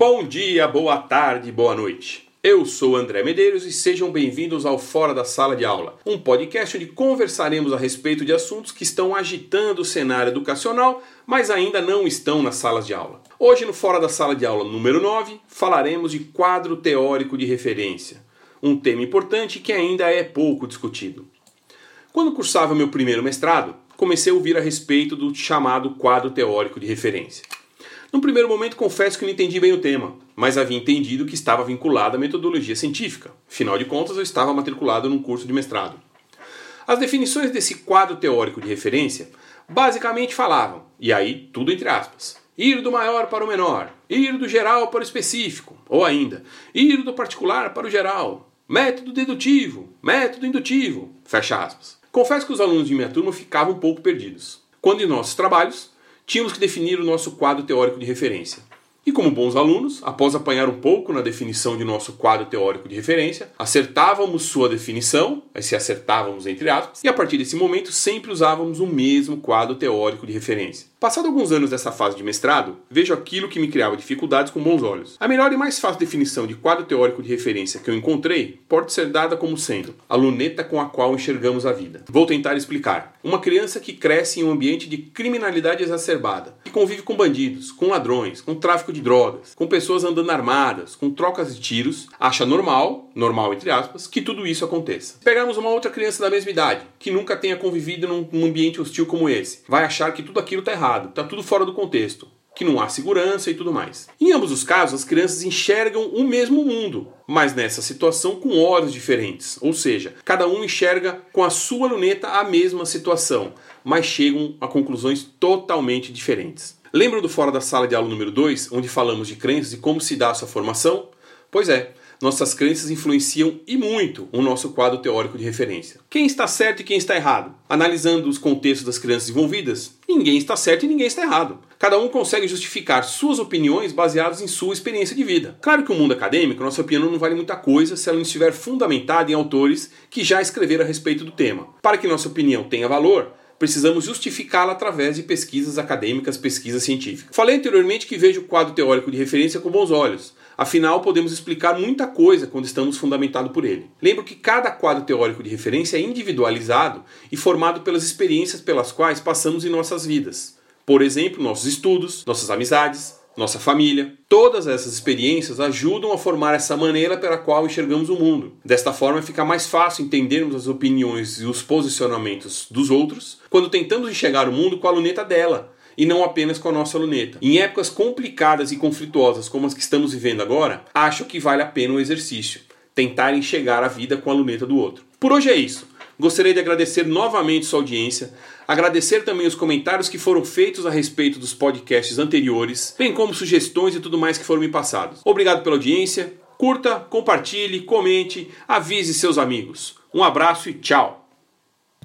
Bom dia, boa tarde, boa noite. Eu sou André Medeiros e sejam bem-vindos ao Fora da Sala de Aula, um podcast onde conversaremos a respeito de assuntos que estão agitando o cenário educacional, mas ainda não estão nas salas de aula. Hoje, no Fora da Sala de Aula número 9, falaremos de quadro teórico de referência, um tema importante que ainda é pouco discutido. Quando cursava meu primeiro mestrado, comecei a ouvir a respeito do chamado quadro teórico de referência. No primeiro momento, confesso que não entendi bem o tema, mas havia entendido que estava vinculado à metodologia científica. Afinal de contas, eu estava matriculado num curso de mestrado. As definições desse quadro teórico de referência basicamente falavam, e aí tudo entre aspas, ir do maior para o menor, ir do geral para o específico, ou ainda, ir do particular para o geral, método dedutivo, método indutivo, fecha aspas. Confesso que os alunos de minha turma ficavam um pouco perdidos. Quando em nossos trabalhos, tínhamos que definir o nosso quadro teórico de referência. E como bons alunos, após apanhar um pouco na definição de nosso quadro teórico de referência, acertávamos sua definição, se acertávamos entre aspas, e a partir desse momento sempre usávamos o mesmo quadro teórico de referência. Passado alguns anos dessa fase de mestrado, vejo aquilo que me criava dificuldades com bons olhos. A melhor e mais fácil definição de quadro teórico de referência que eu encontrei pode ser dada como sendo a luneta com a qual enxergamos a vida. Vou tentar explicar. Uma criança que cresce em um ambiente de criminalidade exacerbada, que convive com bandidos, com ladrões, com tráfico de drogas, com pessoas andando armadas, com trocas de tiros, acha normal, normal entre aspas, que tudo isso aconteça. Pegarmos uma outra criança da mesma idade, que nunca tenha convivido num ambiente hostil como esse, vai achar que tudo aquilo está errado, está tudo fora do contexto, que não há segurança e tudo mais. Em ambos os casos, as crianças enxergam o mesmo mundo, mas nessa situação com olhos diferentes, ou seja, cada um enxerga com a sua luneta a mesma situação, mas chegam a conclusões totalmente diferentes. Lembra do Fora da Sala de Aula número 2, onde falamos de crenças e como se dá a sua formação? Pois é, nossas crenças influenciam e muito o nosso quadro teórico de referência. Quem está certo e quem está errado? Analisando os contextos das crianças envolvidas, ninguém está certo e ninguém está errado. Cada um consegue justificar suas opiniões baseadas em sua experiência de vida. Claro que o mundo acadêmico, nossa opinião não vale muita coisa se ela não estiver fundamentada em autores que já escreveram a respeito do tema. Para que nossa opinião tenha valor, precisamos justificá-la através de pesquisas acadêmicas, pesquisas científicas. Falei anteriormente que vejo o quadro teórico de referência com bons olhos. Afinal, podemos explicar muita coisa quando estamos fundamentados por ele. Lembro que cada quadro teórico de referência é individualizado e formado pelas experiências pelas quais passamos em nossas vidas. Por exemplo, nossos estudos, nossas amizades, nossa família. Todas essas experiências ajudam a formar essa maneira pela qual enxergamos o mundo. Desta forma, fica mais fácil entendermos as opiniões e os posicionamentos dos outros quando tentamos enxergar o mundo com a luneta dela e não apenas com a nossa luneta. Em épocas complicadas e conflituosas como as que estamos vivendo agora, acho que vale a pena o exercício, tentar enxergar a vida com a luneta do outro. Por hoje é isso. Gostaria de agradecer novamente sua audiência, agradecer também os comentários que foram feitos a respeito dos podcasts anteriores, bem como sugestões e tudo mais que foram me passados. Obrigado pela audiência, curta, compartilhe, comente, avise seus amigos. Um abraço e tchau!